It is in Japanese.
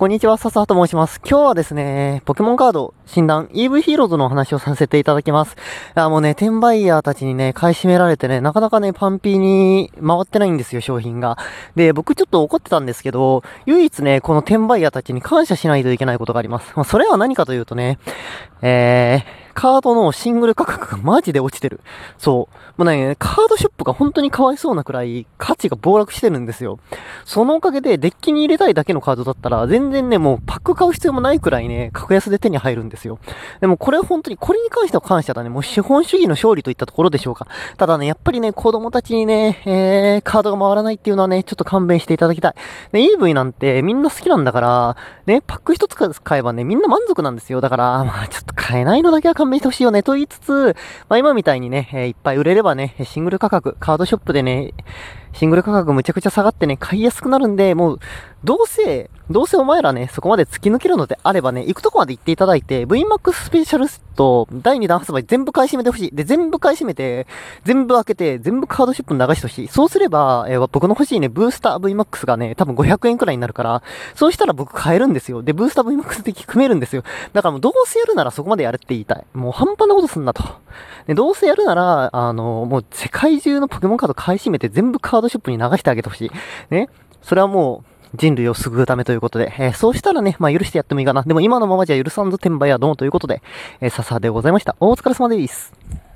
こんにちは、笹と申します。今日はですね、ポケモンカード診断 EV ヒーローズのお話をさせていただきます。あもうね、転売ヤーたちにね、買い占められてね、なかなかね、パンピーに回ってないんですよ、商品が。で、僕ちょっと怒ってたんですけど、唯一ね、この転売ヤーたちに感謝しないといけないことがあります。まあ、それは何かというとね、えー、カードのシングル価格がマジで落ちてる。そう。もうね、カードショップが本当にかわいそうなくらい価値が暴落してるんですよ。そのおかげでデッキに入れたいだけのカードだったら全然ね、もうパック買う必要もないくらいね、格安で手に入るんですよ。でもこれは本当に、これに関しては感謝だね。もう資本主義の勝利といったところでしょうか。ただね、やっぱりね、子供たちにね、えー、カードが回らないっていうのはね、ちょっと勘弁していただきたい。で、EV なんてみんな好きなんだから、ね、パック一つ買えばね、みんな満足なんですよ。だから、まあちょっと買えないのだけは勘弁してほしいよね、と言いつつ、まあ今みたいにね、えー、いっぱい売れればね、シングル価格、カードショップでね、シングル価格むちゃくちゃ下がってね、買いやすくなるんで、もう、どうせ、どうせお前らね、そこまで突き抜けるのであればね、行くとこまで行っていただいて、VMAX スペシャルと第2弾発売全部買い占めてほしい。で、全部買い占めて、全部開けて、全部カードシップ流してほしい。そうすれば、えー、僕の欲しいね、ブースター VMAX がね、多分500円くらいになるから、そうしたら僕買えるんですよ。で、ブースター VMAX 的組めるんですよ。だからもうどうせやるならそこまでやれって言いたい。もう半端なことすんなと。で、どうせやるなら、あの、もう世界中のポケモンカード買い占めて全部カードショップに流してあげてほしい。ね。それはもう、人類を救うためということで、えー、そうしたらね、まあ許してやってもいいかな。でも今のままじゃ許さんぞ転売はどうということで、えー、笹でございました。お疲れ様です。